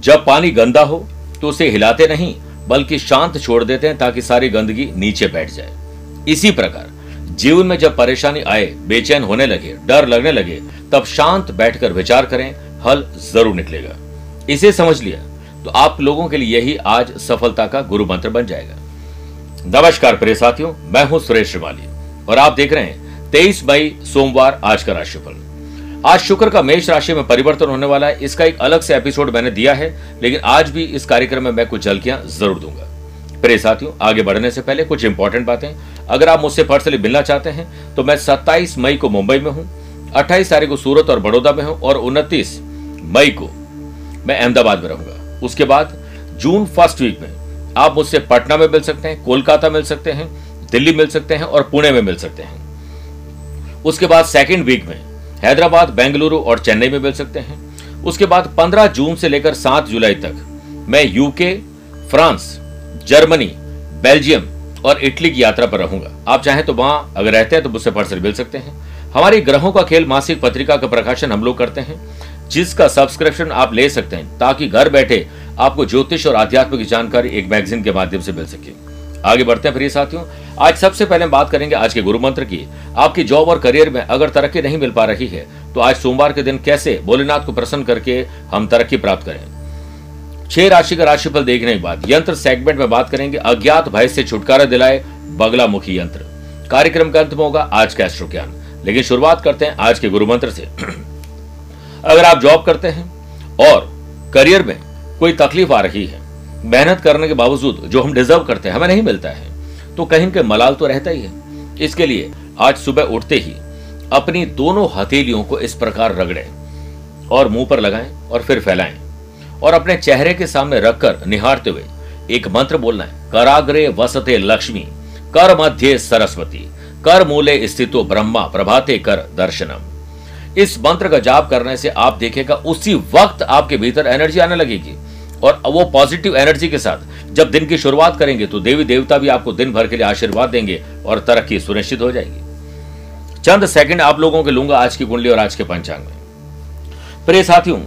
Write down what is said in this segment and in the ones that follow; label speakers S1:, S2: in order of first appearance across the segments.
S1: जब पानी गंदा हो तो उसे हिलाते नहीं, बल्कि शांत छोड़ देते हैं ताकि सारी गंदगी नीचे बैठ जाए। इसी प्रकार, जीवन में जब परेशानी आए, बेचैन होने लगे, डर लगने लगे, तब शांत बैठकर विचार करें, हल ज़रूर निकलेगा। इसे समझ लिया तो आप लोगों के लिए यही आज सफलता का गुरु मंत्र बन जाएगा। नमस्कार प्रिय साथियों, मैं हूँ सुरेश श्रीमाली और आप देख रहे हैं तेईस मई सोमवार आज का राशिफल। आज शुक्र का मेष राशि में परिवर्तन होने वाला है। इसका एक अलग से एपिसोड मैंने दिया है, लेकिन आज भी इस कार्यक्रम में मैं कुछ झलकियाँ ज़रूर दूँगा। प्रिय साथियों, आगे बढ़ने से पहले कुछ इंपॉर्टेंट बातें। अगर आप मुझसे पर्सनली मिलना चाहते हैं तो मैं 27 मई को मुंबई में हूँ 28 तारीख को सूरत और बड़ौदा में हूँ, और उनतीस मई को मैं अहमदाबाद में रहूँगा। उसके बाद जून फ़र्स्ट वीक में आप मुझसे पटना में मिल सकते हैं, कोलकाता मिल सकते हैं, दिल्ली मिल सकते हैं और पुणे में मिल सकते हैं। उसके बाद सेकेंड वीक में हैदराबाद, बेंगलुरु और चेन्नई में मिल सकते हैं। उसके बाद 15 जून से लेकर 7 जुलाई तक मैं यूके, फ्रांस, जर्मनी, बेल्जियम और इटली की यात्रा पर रहूँगा। आप चाहें तो वहाँ अगर रहते हैं तो मुझसे पर्सल मिल सकते हैं। हमारी ग्रहों का खेल मासिक पत्रिका का प्रकाशन हम लोग करते हैं, जिसका सब्सक्रिप्शन आप ले सकते हैं, ताकि घर बैठे आपको ज्योतिष और आध्यात्म की जानकारी एक मैगजीन के माध्यम से मिल सके। आगे बढ़ते हैं, प्रिय साथियों। आज सबसे पहले बात करेंगे आज के गुरु मंत्र की। आपकी जॉब और करियर में अगर तरक्की नहीं मिल पा रही है तो आज सोमवार के दिन कैसे भोलेनाथ को प्रसन्न करके हम तरक्की प्राप्त करें? छह राशि का राशिफल देखने के बाद यंत्र सेगमेंट में बात करेंगे। अज्ञात भय से छुटकारा दिलाए बगलामुखी यंत्र। कार्यक्रम का अंत में होगा आज का एस्ट्रो ज्ञान लेकिन शुरुआत करते हैं आज के गुरु मंत्र से। अगर आप जॉब करते हैं और करियर में कोई तकलीफ़ आ रही है मेहनत करने के बावजूद जो हम डिजर्व करते हैं, हमें नहीं मिलता है। तो कहीं के मलाल तो रहता ही है। इसके लिए आज सुबह उठते ही अपनी दोनों हथेलियों को इस प्रकार रगड़े और मुँह पर लगाएँ और फिर फैलाएँ और अपने चेहरे के सामने रखकर निहारते हुए एक मंत्र बोलना है, कराग्रे वसते लक्ष्मी, कर मध्य सरस्वती, कर मूले स्थितो ब्रह्मा, प्रभाते कर दर्शनम। इस मंत्र का जाप करने से आप देखेगा, उसी वक्त आपके भीतर एनर्जी आने लगेगी। और वो पॉजिटिव एनर्जी के साथ। जब दिन की शुरुआत करेंगे तो देवी देवता भी आपको दिन भर के लिए आशीर्वाद देंगे और तरक्की सुनिश्चित हो जाएगी। चंद सेकंड आप लोगों के लूँगा आज की कुंडली और आज के पंचांग में। प्रिय साथियों,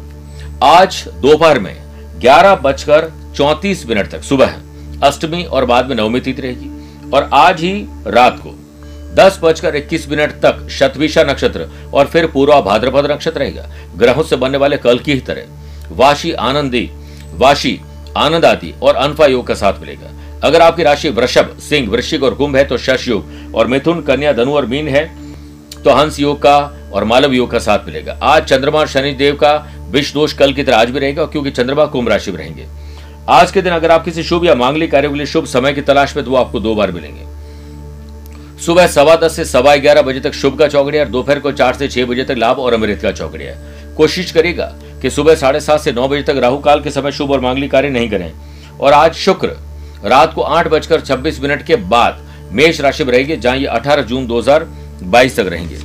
S1: आज दोपहर में ग्यारह बजकर चौतीस मिनट तक सुबह अष्टमी और बाद में नवमी तिथि रहेगी और आज ही रात को दस बजकर इक्कीस मिनट तक शतविशा नक्षत्र और फिर पूर्वा भाद्रपद नक्षत्र रहेगा। ग्रहों से बनने वाले कल की ही तरह। वाशी आनंदी वाशी, आनंद आदि और अनफा योग का साथ मिलेगा। अगर आपकी राशि वृषभ, सिंह, वृश्चिक और कुंभ है तो शश योग और मिथुन, कन्या, धनु और मीन है तो हंस योग का और मालव योग का साथ मिलेगा। आज चंद्रमा शनि देव का विष दोष कल की तरह आज भी रहेगा, क्योंकि चंद्रमा कुंभ राशि में रहेंगे। आज के दिन अगर आप किसी शुभ या मांगलिक कार्य के लिए शुभ समय की तलाश में तो आपको दो बार मिलेंगे। सुबह सवा दस से सवा ग्यारह बजे तक शुभ का चौकड़िया और दोपहर को चार से छह बजे तक लाभ और अमृत का चौकड़िया कोशिश करेगा कि सुबह साढ़े सात से नौ बजे तक राहु काल के समय शुभ और मांगलिक कार्य नहीं करें। और आज शुक्र, रात को आठ बजकर छब्बीस मिनट के बाद मेष राशि में रहेगी जहाँ ये अठारह जून दो हज़ार बाईस तक रहेंगे।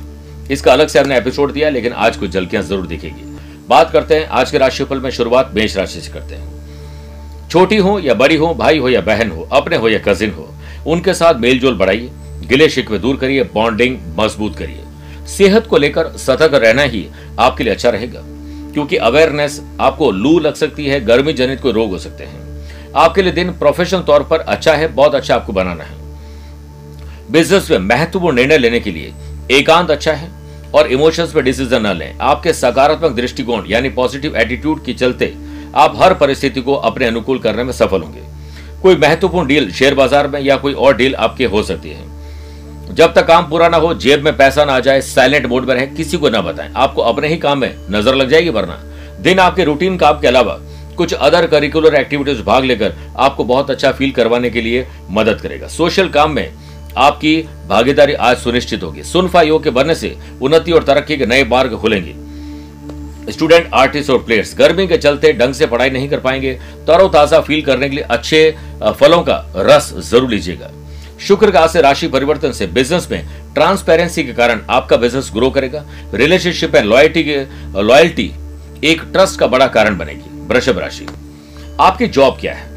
S1: इसका अलग से हमने एपिसोड दिया, लेकिन आज कुछ झलकियाँ ज़रूर दिखेगी। बात करते हैं आज के राशिफल में शुरुआत मेष राशि से करते हैं। छोटी हो या बड़ी हो, भाई हो या बहन हो, अपने हो या कजिन हो, उनके साथ मेलजोल बढ़ाइए, गिले शिकवे दूर करिए बॉन्डिंग मज़बूत करिए। सेहत को लेकर सतर्क रहना ही आपके लिए अच्छा रहेगा। क्योंकि अवेयरनेस आपको लू लग सकती है, गर्मी जनित कोई रोग हो सकते हैं। आपके लिए दिन प्रोफेशनल तौर पर अच्छा है, बहुत अच्छा आपको बनाना है। बिज़नेस में महत्वपूर्ण निर्णय लेने के लिए एकांत अच्छा है और इमोशंस पे डिसीज़न न लें। आपके सकारात्मक दृष्टिकोण, यानी पॉजिटिव एटीट्यूड के चलते आप हर परिस्थिति को अपने अनुकूल करने में सफल होंगे। कोई महत्वपूर्ण डील शेयर बाज़ार में या कोई और डील आपके हो सकती है। जब तक काम पूरा ना हो, जेब में पैसा ना आ जाए साइलेंट मोड में रहे, किसी को ना बताएँ। आपको अपने ही काम में नज़र लग जाएगी वरना। दिन आपके रूटीन काम के अलावा कुछ अदर करिकुलर एक्टिविटीज़ भाग लेकर आपको बहुत अच्छा फील करवाने के लिए मदद करेगा। सोशल काम में आपकी भागीदारी आज सुनिश्चित होगी। सुनफा योग के बनने से उन्नति और तरक्की के नए मार्ग खुलेंगे। स्टूडेंट आर्टिस्ट और प्लेयर्स गर्मी के चलते ढंग से पढ़ाई नहीं कर पाएँगे। तरोताजा फील करने के लिए अच्छे फलों का रस ज़रूर लीजिएगा। शुक्र का से राशि परिवर्तन से बिज़नेस में ट्रांसपेरेंसी के कारण आपका बिज़नेस ग्रो करेगा। रिलेशनशिप एंड लॉयल्टी लॉयल्टी एक ट्रस्ट का बड़ा कारण बनेगी, वृषभ राशि। आपकी जॉब क्या है?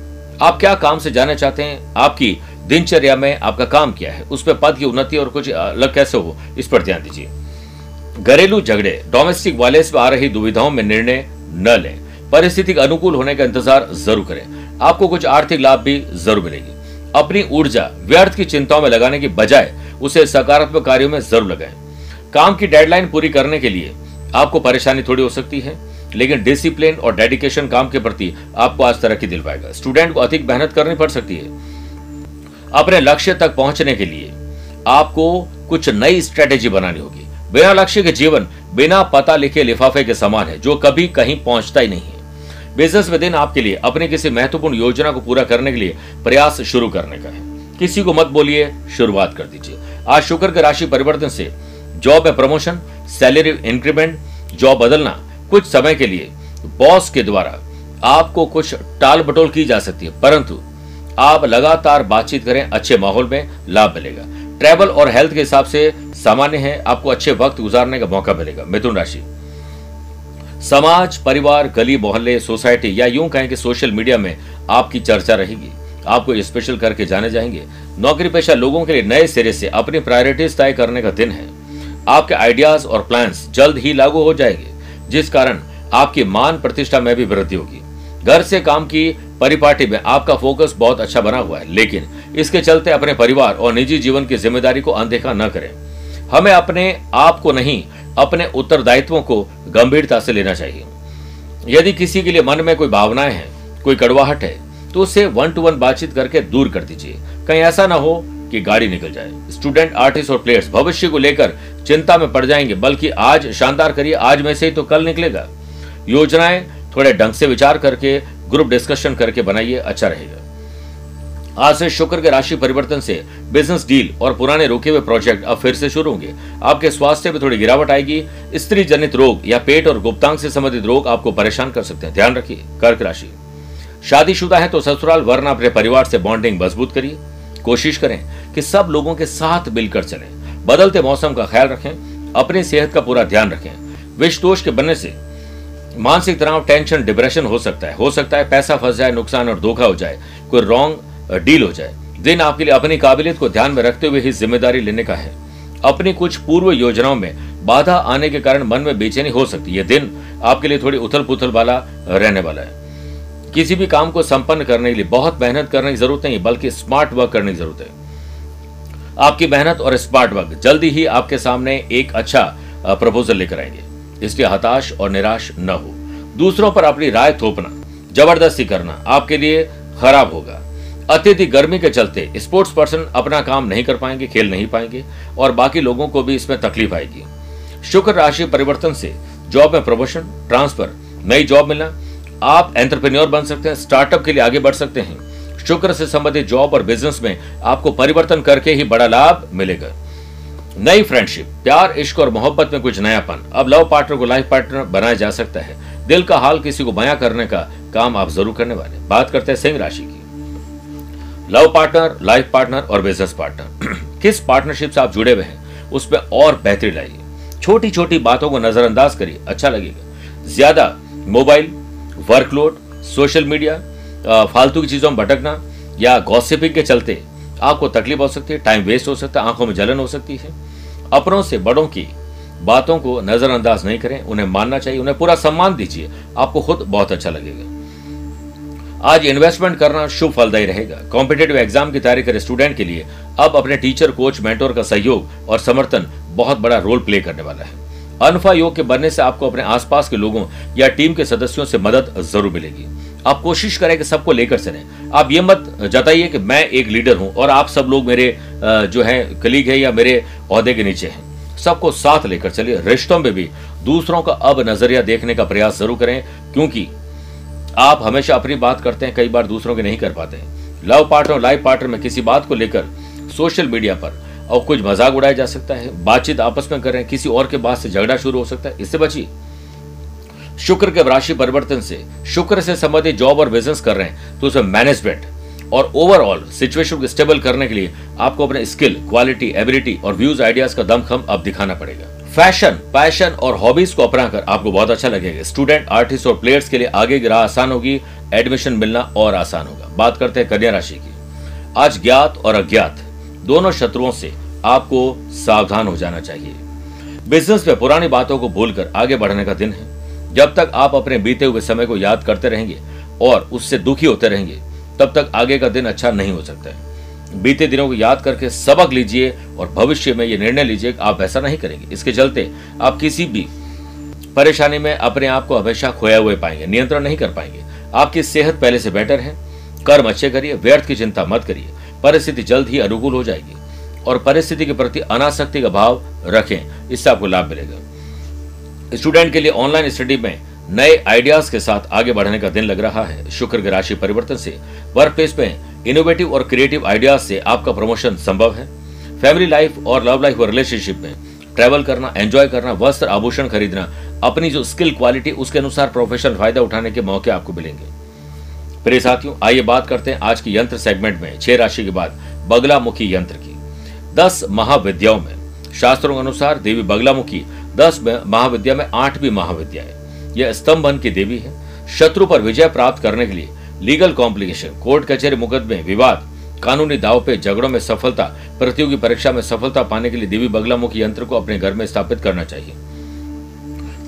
S1: आप क्या काम से जाना चाहते हैं? आपकी दिनचर्या में आपका काम क्या है? उस पर पद की उन्नति और कुछ अलग कैसे हो? इस पर ध्यान दीजिए। घरेलू झगड़े डोमेस्टिक वायलेंस में आ रही दुविधाओं में निर्णय न लें। परिस्थिति अनुकूल होने का इंतज़ार ज़रूर करें। आपको कुछ आर्थिक लाभ भी ज़रूर मिलेगी। अपनी ऊर्जा व्यर्थ की चिंताओं में लगाने की बजाय उसे सकारात्मक कार्यों में ज़रूर लगाएँ। काम की डेडलाइन पूरी करने के लिए आपको परेशानी थोड़ी हो सकती है, लेकिन डिसिप्लिन और डेडिकेशन काम के प्रति आपको आज तरक्की दिलवाएगा। स्टूडेंट को अधिक मेहनत करनी पड़ सकती है। अपने लक्ष्य तक पहुँचने के लिए आपको कुछ नई स्ट्रेटेजी बनानी होगी। बिना लक्ष्य के जीवन, बिना पता लिखे लिफाफे के समान है, जो कभी कहीं पहुँचता ही नहीं है। बिज़नेस में दिन आपके लिए, अपनी किसी महत्वपूर्ण योजना को पूरा करने के लिए प्रयास शुरू करने का है। किसी को मत बोलिए, शुरुआत कर दीजिए। आज शुक्र के राशि परिवर्तन से जॉब में प्रमोशन सैलरी इंक्रीमेंट जॉब बदलना, कुछ समय के लिए बॉस के द्वारा आपको कुछ टाल बटोल की जा सकती है। परंतु आप लगातार बातचीत करें, अच्छे माहौल में लाभ मिलेगा। ट्रैवल और हेल्थ के हिसाब से सामान्य है, आपको अच्छे वक्त गुजारने का मौका मिलेगा। मिथुन राशि समाज, परिवार, गली, मोहल्ले, सोसाइटी या यूँ कहें कि सोशल मीडिया में आपकी चर्चा रहेगी। आपको स्पेशल करके जाने जाएँगे। नौकरी पेशा लोगों के लिए नए सिरे से अपनी प्रायोरिटीज तय करने का दिन है। आपके आइडियाज़ और प्लान्स जल्द ही लागू हो जाएँगे, जिस कारण आपकी मान प्रतिष्ठा में भी वृद्धि होगी। घर से काम की परिपाटी में आपका फोकस बहुत अच्छा बना हुआ है, लेकिन इसके चलते अपने परिवार और निजी जीवन की ज़िम्मेदारी को अनदेखा न करें। हमें अपने आप को नहीं, अपने उत्तरदायित्वों को गंभीरता से लेना चाहिए। यदि किसी के लिए मन में कोई भावनाएँ हैं, कोई कड़वाहट है तो उसे वन टू वन बातचीत करके दूर कर दीजिए। कहीं ऐसा ना हो कि गाड़ी निकल जाए। स्टूडेंट आर्टिस्ट और प्लेयर्स भविष्य को लेकर चिंता में पड़ जाएँगे, बल्कि आज शानदार करिए, आज में से ही तो कल निकलेगा। योजनाएँ थोड़े ढंग से विचार करके ग्रुप डिस्कशन करके बनाइए अच्छा रहेगा। आज से शुक्र के राशि परिवर्तन से बिज़नेस डील और पुराने रुके हुए प्रोजेक्ट अब फिर से शुरू होंगे। आपके स्वास्थ्य में थोड़ी गिरावट आएगी। स्त्री जनित रोग या पेट और गुप्तांग से संबंधित रोग आपको परेशान कर सकते हैं। ध्यान रखिए, कर्क राशि। शादीशुदा है तो ससुराल, वरना अपने परिवार से बॉन्डिंग मज़बूत करिए। कोशिश करें कि सब लोगों के साथ मिलकर चलें। बदलते मौसम का ख्याल रखें। अपनी सेहत का पूरा ध्यान रखें। विष दोष के बनने से मानसिक तनाव टेंशन डिप्रेशन हो सकता है। हो सकता है पैसा फंस जाए, नुकसान और धोखा हो जाए। कोई रॉन्ग डील हो जाए। दिन आपके लिए अपनी काबिलियत को ध्यान में रखते हुए ही ज़िम्मेदारी लेने का है। अपनी कुछ पूर्व योजनाओं में बाधा आने के कारण मन में बेचैनी हो सकती है। दिन आपके लिए थोड़ी उथल पुथल वाला रहने वाला है। किसी भी काम को संपन्न करने के लिए बहुत मेहनत करने की ज़रूरत नहीं, बल्कि स्मार्ट वर्क करने की ज़रूरत है। आपकी मेहनत और स्मार्ट वर्क जल्दी ही आपके सामने एक अच्छा प्रपोजल लेकर आएँगे। इसलिए हताश और निराश न हो। दूसरों पर अपनी राय थोपना, ज़बरदस्ती करना आपके लिए खराब होगा। अत्यधिक गर्मी के चलते स्पोर्ट्स पर्सन अपना काम नहीं कर पाएँगे, खेल नहीं पाएँगे और बाकी लोगों को भी इसमें तकलीफ़ आएगी। शुक्र राशि परिवर्तन से जॉब में प्रमोशन ट्रांसफ़र नई जॉब मिलना, आप एंटरप्रेन्योर बन सकते हैं स्टार्टअप के लिए आगे बढ़ सकते हैं। शुक्र से संबंधित जॉब और बिज़नेस में आपको परिवर्तन करके ही बड़ा लाभ मिलेगा। नई फ्रेंडशिप प्यार, इश्क और मोहब्बत में कुछ नयापन। अब लव पार्टनर को लाइफ पार्टनर बनाया जा सकता है। दिल का हाल किसी को बयां करने का काम आप ज़रूर करने वाले बात करते हैं सिंह राशि की। लव पार्टनर, लाइफ पार्टनर और बिज़नेस पार्टनर। किस पार्टनरशिप से आप जुड़े हुए हैं उसमें और बेहतरी लाइए। छोटी छोटी बातों को नजरअंदाज करिए अच्छा लगेगा। ज़्यादा मोबाइल, वर्कलोड, सोशल मीडिया फालतू की चीज़ों में भटकना या गॉसिपिंग के चलते आपको तकलीफ़ हो सकती है, टाइम वेस्ट हो सकता है, आँखों में जलन हो सकती है। अपनों से बड़ों की बातों को नजरअंदाज नहीं करें, उन्हें मानना चाहिए, उन्हें पूरा सम्मान दीजिए, आपको खुद बहुत अच्छा लगेगा। आज इन्वेस्टमेंट करना शुभ फलदायी रहेगा। कॉम्पिटेटिव एग्ज़ाम की तैयारी करे स्टूडेंट के लिए अब अपने टीचर कोच मेंटोर का सहयोग और समर्थन बहुत बड़ा रोल प्ले करने वाला है। अनफा योग के बनने से आपको अपने आसपास के लोगों या टीम के सदस्यों से मदद ज़रूर मिलेगी। आप कोशिश करें कि सबको लेकर चलें। आप ये मत जताइए कि मैं एक लीडर हूँ और आप सब लोग मेरे जो है कलीग है या मेरे अहदे के नीचे हैं। सबको साथ लेकर चलिए। रिश्तों में भी दूसरों का अब नज़रिया देखने का प्रयास ज़रूर करें, क्योंकि आप हमेशा अपनी बात करते हैं, कई बार दूसरों की नहीं कर पाते हैं। लव पार्टनर लाइफ पार्टनर में किसी बात को लेकर सोशल मीडिया पर और कुछ मज़ाक उड़ाया जा सकता है, बातचीत आपस में करें किसी और के बात से झगड़ा शुरू हो सकता है, इससे बचिए। शुक्र के राशि परिवर्तन से, शुक्र से संबंधित जॉब और बिज़नेस कर रहे हैं तो उसमें मैनेजमेंट और ओवरऑल सिचुएशन को स्टेबल करने के लिए आपको अपने स्किल क्वालिटी एबिलिटी और व्यूज़ आइडियाज़ का दमखम अब दिखाना पड़ेगा। फ़ैशन, पैशन और हॉबीज को अपनाकर आपको बहुत अच्छा लगेगा। स्टूडेंट, आर्टिस्ट और प्लेयर्स के लिए आगे की राह आसान होगी, एडमिशन मिलना और आसान होगा। बात करते हैं कन्या राशि की। आज ज्ञात और अज्ञात, दोनों शत्रुओं से आपको सावधान हो जाना चाहिए। बिज़नेस में पुरानी बातों को भूलकर आगे बढ़ने का दिन है। जब तक आप अपने बीते हुए समय को याद करते रहेंगे और उससे दुखी होते रहेंगे, तब तक आगे का दिन अच्छा नहीं हो सकता है। बीते दिनों को याद करके सबक लीजिए और भविष्य में ये निर्णय लीजिए आप ऐसा नहीं करेंगे। इसके चलते आप किसी भी परेशानी में अपने आप को हमेशा खोया हुए पाएँगे, नियंत्रण नहीं कर पाएँगे। आपकी सेहत पहले से बेटर है, कर्म अच्छे करिए, व्यर्थ की चिंता मत करिए। परिस्थिति जल्द ही अनुकूल हो जाएगी और परिस्थिति के प्रति अनासक्ति का भाव रखें, इससे आपको लाभ मिलेगा। स्टूडेंट के लिए ऑनलाइन स्टडी में नए आइडियाज़ के साथ आगे बढ़ने का दिन लग रहा है। शुक्र के राशि परिवर्तन से वर्क प्लेस में इनोवेटिव और क्रिएटिव आइडियाज़ से आपका प्रमोशन संभव है। फैमिली लाइफ और लव लाइफ और रिलेशनशिप में ट्रैवल करना एंजॉय करना, वस्त्र आभूषण खरीदना, अपनी जो स्किल क्वालिटी उसके अनुसार प्रोफेशनल फ़ायदा उठाने के मौके आपको मिलेंगे। प्रिय साथियों, आइए बात करते हैं आज की यंत्र सेगमेंट में, छह राशि के बाद, बगलामुखी यंत्र की। दस महाविद्याओं में, शास्त्रों के अनुसार देवी बगलामुखी, दस महाविद्या में आठवीं महाविद्या है। यह स्तंभन की देवी है। शत्रु पर विजय प्राप्त करने के लिए लीगल कॉम्प्लिकेशन, कोर्ट कचहरी मुकदमे, विवाद, कानूनी दाव पे झगड़ों में सफलता, प्रतियोगी परीक्षा में सफलता पाने के लिए देवी बगलामुखी यंत्र को अपने घर में स्थापित करना चाहिए।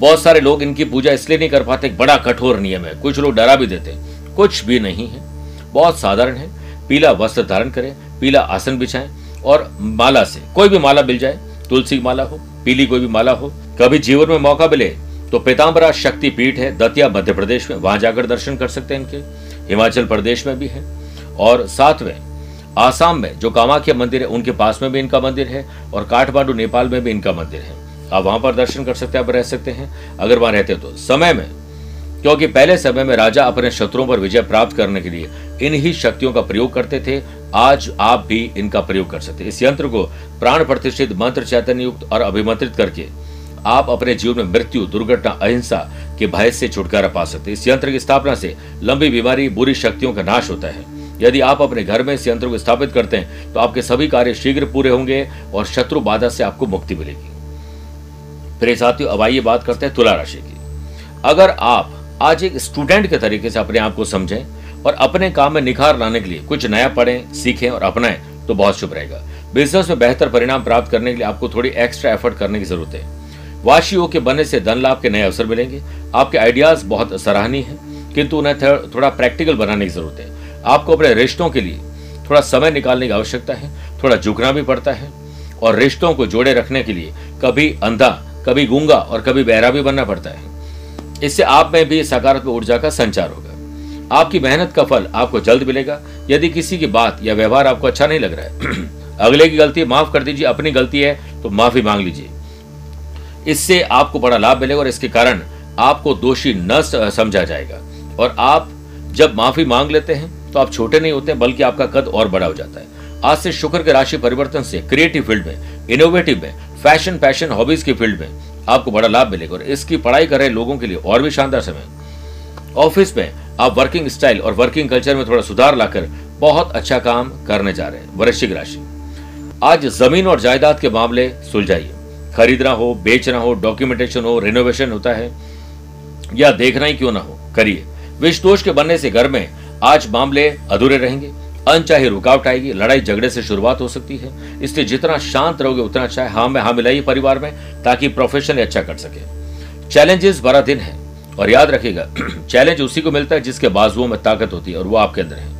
S1: बहुत सारे लोग इनकी पूजा इसलिए नहीं कर पाते बड़ा कठोर नियम है। कुछ लोग डरा भी देते कुछ भी नहीं है। बहुत साधारण है। पीला वस्त्र धारण करें, पीला आसन बिछाएँ और माला से, कोई भी माला मिल जाए, तुलसी की माला हो, पीली कोई भी माला हो, कभी जीवन में मौका मिले तो पीताम्बरा शक्ति पीठ है, दतिया मध्य प्रदेश में, वहाँ जाकर दर्शन कर सकते हैं इनके। हिमाचल प्रदेश में भी है और सातवें आसाम में जो कामाख्या मंदिर है, उनके पास में भी इनका मंदिर है और काठमांडू, नेपाल में भी इनका मंदिर है। आप वहाँ पर दर्शन कर सकते हैं, आप रह सकते हैं, अगर वहाँ रहते तो। समय में, क्योंकि पहले समय में राजा अपने शत्रुओं पर विजय प्राप्त करने के लिए इन ही शक्तियों का प्रयोग करते थे, आज आप भी इनका प्रयोग कर सकते इस यंत्र को प्राण प्रतिष्ठित मंत्र चैतन्य युक्त और अभिमंत्रित करके आप अपने जीवन में मृत्यु, दुर्घटना, अहिंसा के भय से छुटकारा पा सकते इस यंत्र की स्थापना से लंबी बीमारी, बुरी शक्तियों का नाश होता है। यदि आप अपने घर में इस यंत्र को स्थापित करते हैं तो आपके सभी कार्य शीघ्र पूरे होंगे और शत्रु बाधा से आपको मुक्ति मिलेगी। फिर साथियों, अब आइए बात करते हैं तुला राशि की। अगर आप आज एक स्टूडेंट के तरीके से अपने आप को समझें और अपने काम में निखार लाने के लिए कुछ नया पढ़ें, सीखें और अपनाएँ तो बहुत शुभ रहेगा। बिज़नेस में बेहतर परिणाम प्राप्त करने के लिए आपको थोड़ी एक्स्ट्रा एफर्ट करने की ज़रूरत है। वाशियों के बनने से धन लाभ के नए अवसर मिलेंगे। आपके आइडियाज़ बहुत सराहनीय है, किंतु उन्हें थोड़ा प्रैक्टिकल बनाने की ज़रूरत है। आपको अपने रिश्तों के लिए थोड़ा समय निकालने की आवश्यकता है, थोड़ा झुकना भी पड़ता है, और रिश्तों को जोड़े रखने के लिए कभी अंधा, कभी गूँगा और कभी बहरा भी बनना पड़ता है। इससे आप में भी सकारात्मक ऊर्जा का संचार होगा। आपकी मेहनत का फल आपको जल्द मिलेगा। यदि किसी की बात या व्यवहार आपको अच्छा नहीं लग रहा है, अगले की गलती माफ़ कर दीजिए, अपनी गलती है तो माफ़ी मांग लीजिए। इससे आपको बड़ा लाभ मिलेगा और इसके कारण आपको दोषी न समझा जाएगा। और आप जब माफ़ी मांग लेते हैं तो आप छोटे नहीं होते, बल्कि आपका कद और बड़ा हो जाता है। आज से शुक्र के राशि परिवर्तन से क्रिएटिव फ़ील्ड में इनोवेटिव में फ़ैशन पैशन हॉबीज की फ़ील्ड में आपको बड़ा लाभ मिलेगा। और इसकी पढ़ाई कर रहे लोगों के लिए और भी शानदार समय। ऑफ़िस में आप वर्किंग स्टाइल और वर्किंग कल्चर में थोड़ा सुधार लाकर बहुत अच्छा काम करने जा रहे हैं, वृश्चिक राशि। आज ज़मीन और जायदाद के मामले सुलझाइए। खरीदना हो, बेचना हो डॉक्यूमेंटेशन हो रिनोवेशन होता है। या देखना ही क्यों ना हो? करिए। विष दोष के बनने से घर में आज मामले अधूरे रहेंगे। अनचाही रुकावट आएगी। लड़ाई झगड़े से शुरुआत हो सकती है। इसलिए जितना शांत रहोगे, उतना अच्छा है। हाँ में हाँ मिलाइए परिवार में, ताकि प्रोफेशन अच्छा कर सके। चैलेंजेस बड़ा दिन है। और याद रखिएगा चैलेंज उसी को मिलता है जिसके बाजुओं में ताकत होती है और वो आपके अंदर है।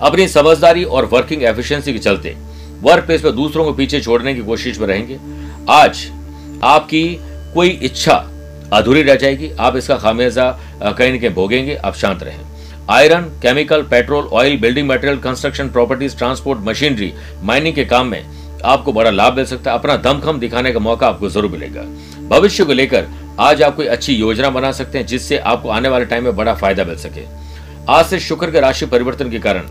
S1: अपनी समझदारी और वर्किंग एफिशिएंसी के चलते वर्क प्लेस पर दूसरों को पीछे छोड़ने की कोशिश में रहेंगे। आज आपकी कोई इच्छा अधूरी रह जाएगी। आप इसका खामियाजा कहीं ना कहीं भोगेंगे। आप शांत रहें। Iron, chemical, petrol, oil, building material, construction, properties, transport, machinery, mining के काम में आपको बड़ा लाभ मिल सकता है। अपना दमखम दिखाने का मौका आपको ज़रूर मिलेगा। भविष्य को लेकर आज आप कोई अच्छी योजना बना सकते हैं, जिससे आपको आने वाले टाइम में बड़ा फ़ायदा मिल सके। आज से शुक्र के राशि परिवर्तन के कारण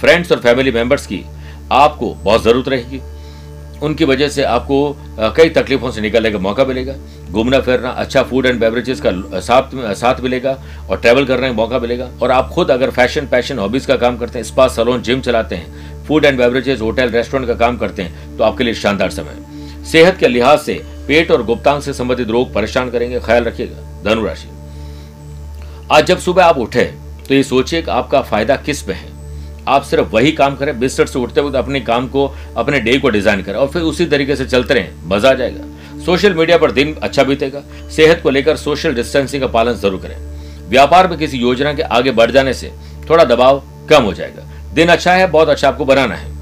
S1: फ्रेंड्स और फैमिली मेंबर्स की आपको बहुत ज़रूरत रहेगी। उनकी वजह से आपको कई तकलीफों से निकलने का मौका मिलेगा। घूमना, फिरना अच्छा फ़ूड एंड बेवरेजेस का साथ साथ मिलेगा और ट्रैवल करने का मौका मिलेगा। और आप खुद अगर फ़ैशन पैशन हॉबीज का काम करते हैं स्पा सलोन जिम चलाते हैं food and beverages hotel restaurant का काम करते हैं तो आपके लिए शानदार समय। सेहत के लिहाज से पेट और गुप्तांग से संबंधित रोग परेशान करेंगे। ख्याल रखिएगा। धनुराशि। आज जब सुबह आप उठे तो ये सोचिए कि आपका फ़ायदा किसमें है। आप सिर्फ़ वही काम करें, बिस्तर से उठते वक्त अपने काम को, अपने डे को डिज़ाइन करें और फिर उसी तरीके से चलते रहें, मज़ा आ जाएगा। सोशल मीडिया पर दिन अच्छा बीतेगा। सेहत को लेकर सोशल डिस्टेंसिंग का पालन ज़रूर करें। व्यापार में किसी योजना के आगे बढ़ जाने से थोड़ा दबाव कम हो जाएगा। दिन अच्छा है, बहुत अच्छा आपको बनाना है।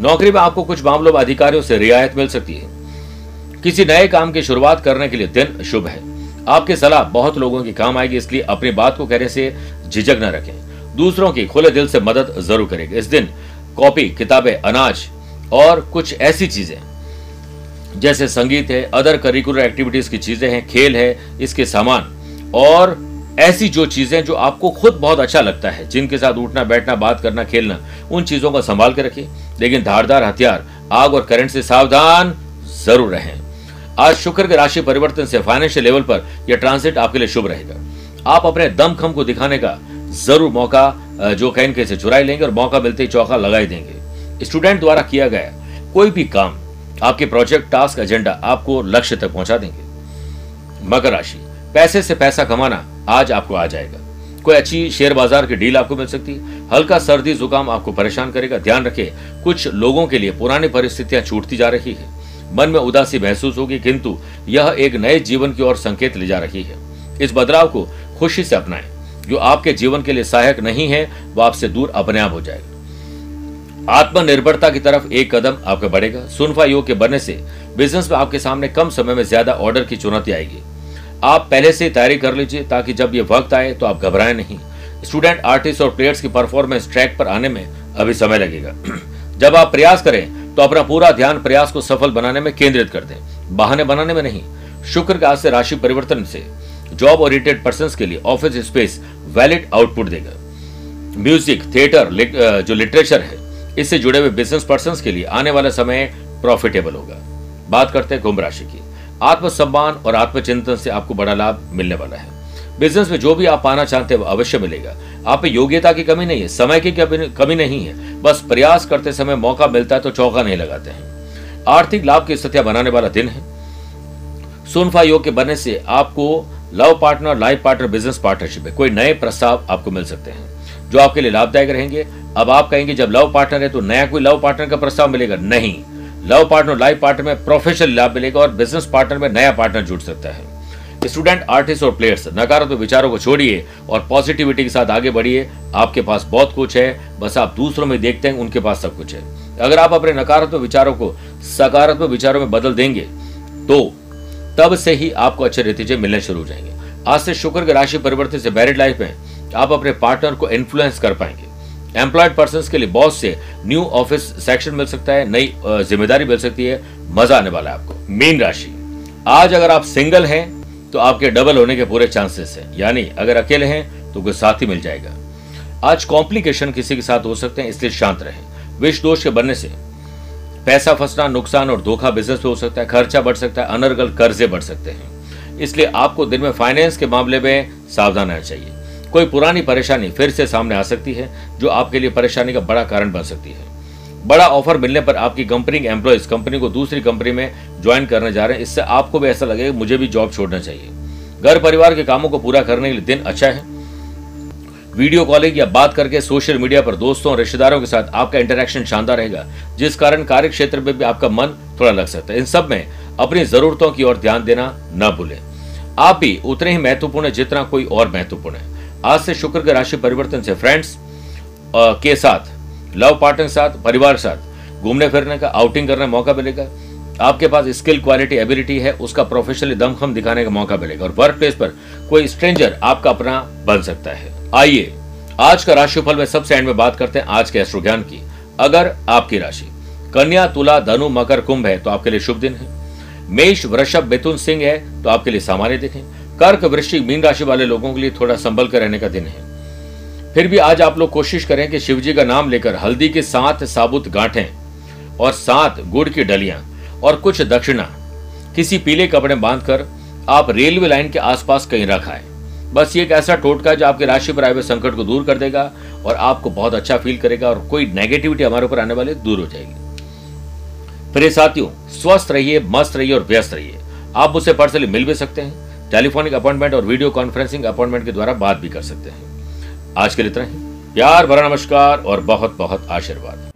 S1: नौकरी में आपको कुछ मामलों में अधिकारियों से रियायत मिल सकती है। किसी नए काम की शुरुआत करने के लिए दिन शुभ है। आपकी सलाह बहुत लोगों की काम आएगी, इसलिए अपनी बात को कहने से झिझक न रखें। दूसरों की खुले दिल से मदद ज़रूर करेंगे। इस दिन कॉपी, किताबें, अनाज और कुछ ऐसी चीज़ें, जैसे संगीत है, अदर करिकुलर एक्टिविटीज़ की चीज़ें हैं, खेल है, इसके सामान और ऐसी जो चीज़ें जो आपको खुद बहुत अच्छा लगता है, जिनके साथ उठना, बैठना, बात करना, खेलना, उन चीज़ों को संभाल के रखिए। लेकिन धारदार हथियार, आग और करंट से सावधान ज़रूर रहें। आज शुक्र के राशि परिवर्तन से फाइनेंशियल लेवल पर यह ट्रांसिट आपके लिए शुभ रहेगा। आप अपने दमखम को दिखाने का ज़रूर मौका जो कहीं कैसे चुराई लेंगे और मौका मिलते ही चौका लगाई देंगे। स्टूडेंट द्वारा किया गया कोई भी काम, आपके प्रोजेक्ट, टास्क, एजेंडा आपको लक्ष्य तक पहुँचा देंगे। मकर राशि, पैसे से पैसा कमाना आज आपको आ जाएगा। कोई अच्छी शेयर बाज़ार की डील आपको मिल सकती है। हल्का सर्दी जुकाम आपको परेशान करेगा। ध्यान रखें, कुछ लोगों के लिए पुरानी परिस्थितियाँ छूटती जा रही है। मन में उदासी महसूस होगी, किंतु यह एक नए जीवन की ओर संकेत ले जा रही है। इस बदलाव को खुशी से अपनाएँ। जो आपके जीवन के लिए सहायक नहीं है, वो आपसे दूर अपने आप हो जाएगा। आत्मनिर्भरता की तरफ़ एक कदम आपका बढ़ेगा। सुनफा योग के बनने से बिज़नेस में आपके सामने कम समय में ज़्यादा ऑर्डर की चुनौती आएगी। आप पहले से तैयारी कर लीजिए, ताकि जब ये वक्त आए तो आप घबराएँ नहीं। स्टूडेंट आर्टिस्ट और प्लेयर्स की परफॉर्मेंस ट्रैक पर आने में अभी समय लगेगा। जब आप प्रयास करें तो अपना पूरा ध्यान प्रयास को सफल बनाने में केंद्रित कर दें। बहाने बनाने में नहीं। शुक्र का आज से राशि परिवर्तन से जॉब ओरिएंटेड पर्सन के लिए ऑफ़िस स्पेस वैलिड आउटपुट देगा। म्यूज़िक थिएटर जो लिटरेचर है, इससे जुड़े हुए बिज़नेस पर्सन के लिए आने वाला समय प्रॉफिटेबल होगा। बात करते हैं कुंभ राशि की। आत्मसम्मान और आत्मचिंतन से आपको बड़ा लाभ मिलने वाला है। बिज़नेस में जो भी आप पाना चाहते हैं, वो अवश्य मिलेगा। आप योग्यता की कमी नहीं है, समय की कमी नहीं है। बस प्रयास करते समय मौका मिलता है तो चौका नहीं लगाते हैं। आर्थिक लाभ की स्थितियाँ बनाने वाला दिन है। सुनफा योग के बनने से आपको love partner life partner business partnership है। कोई नए प्रस्ताव आपको मिल सकते हैं, जो आपके लिए लाभदायक रहेंगे। अब आप कहेंगे, जब लव पार्टनर है तो नया कोई लव पार्टनर का प्रस्ताव मिलेगा? नहीं। लव पार्टनर लाइफ पार्टनर में प्रोफेशनल लाभ मिलेगा और बिज़नेस पार्टनर में नया पार्टनर जुड़ सकता है। स्टूडेंट आर्टिस्ट और प्लेयर्स नकारात्मक विचारों को छोड़िए और पॉजिटिविटी के साथ आगे बढ़िए। आपके पास बहुत कुछ है, बस आप दूसरों में देखते हैं, उनके पास सब कुछ है। अगर आप अपने नकारात्मक विचारों को सकारात्मक विचारों में बदल देंगे तो तब से ही आपको अच्छे नतीजे मिलने शुरू हो जाएँगे। आज से शुक्र के राशि परिवर्तन से मैरिड लाइफ में आप अपने पार्टनर को इन्फ्लुएंस कर पाएँगे। एम्प्लॉयड पर्सन के लिए बॉस से न्यू ऑफ़िस सेक्शन मिल सकता है, नई ज़िम्मेदारी मिल सकती है, मज़ा आने वाला है आपको। मीन राशि। आज अगर आप सिंगल हैं तो आपके डबल होने के पूरे चांसेस हैं। यानी अगर अकेले हैं तो कोई साथी मिल जाएगा। आज कॉम्प्लिकेशन किसी के साथ हो सकते हैं, इसलिए शांत रहें। विष दोष के बनने से पैसा फंसना, नुकसान और धोखा बिज़नेस पे हो सकता है, खर्चा बढ़ सकता है, अनर्गल कर्जे बढ़ सकते हैं। इसलिए आपको दिन में फाइनेंस के मामले में सावधान रहना चाहिए। कोई पुरानी परेशानी फिर से सामने आ सकती है, जो आपके लिए परेशानी का बड़ा कारण बन सकती है। बड़ा ऑफ़र मिलने पर आपकी कंपनी के एम्प्लॉयज़ कंपनी को दूसरी कंपनी में ज्वाइन करने जा रहे हैं। इससे आपको भी ऐसा लगेगा मुझे भी जॉब छोड़ना चाहिए। घर परिवार के कामों को पूरा करने के लिए दिन अच्छा है। वीडियो कॉलिंग या बात करके सोशल मीडिया पर दोस्तों और रिश्तेदारों के साथ आपका इंटरेक्शन शानदार रहेगा, जिस कारण कार्य क्षेत्र में भी आपका मन थोड़ा लग सकता है। इन सब में अपनी जरूरतों की ओर ध्यान देना न भूलें। आप भी उतने ही महत्वपूर्ण है जितना कोई और महत्वपूर्ण है। आज से शुक्र के राशि परिवर्तन से फ्रेंड्स के साथ लव पार्टनर के साथ, परिवार के साथ, घूमने फिरने का आउटिंग करने का मौका मिलेगा। आपके पास स्किल क्वालिटी एबिलिटी है, उसका प्रोफेशनली दमखम दिखाने का मौका मिलेगा। और वर्क प्लेस पर कोई स्ट्रेंजर आपका अपना बन सकता है। आइए, आज का राशिफल में सबसे एंड में बात करते हैं आज के अश्रु ज्ञान की। अगर आपकी राशि कन्या, तुला, धनु, मकर, कुंभ है तो आपके लिए शुभ दिन है। मेष, वृषभ, मिथुन, सिंह है तो आपके लिए सामान्य है। कर्क, वृश्चिक, मीन राशि वाले लोगों के लिए थोड़ा संभल कर रहने का दिन है। फिर भी आज आप लोग कोशिश करें कि शिवजी का नाम लेकर हल्दी के सात साबुत गांठें और सात गुड़ की डलियाँ और कुछ दक्षिणा, किसी पीले कपड़े बांधकर आप रेलवे लाइन के आसपास कहीं रखाएँ बस ये एक ऐसा टोटका जो आपके राशि पर आए हुए संकट को दूर कर देगा और आपको बहुत अच्छा फील करेगा और कोई नेगेटिविटी हमारे ऊपर आने वाले दूर हो जाएगी। प्रिय साथियों, स्वस्थ रहिए, मस्त रहिए और व्यस्त रहिए। आप मुझसे पर्सनली मिल भी सकते हैं टेलीफोनिक अपॉइंटमेंट और वीडियो कॉन्फ्रेंसिंग अपॉइंटमेंट के द्वारा बात भी कर सकते हैं। आज के लिए इतना ही। प्यार भरा नमस्कार और बहुत बहुत आशीर्वाद।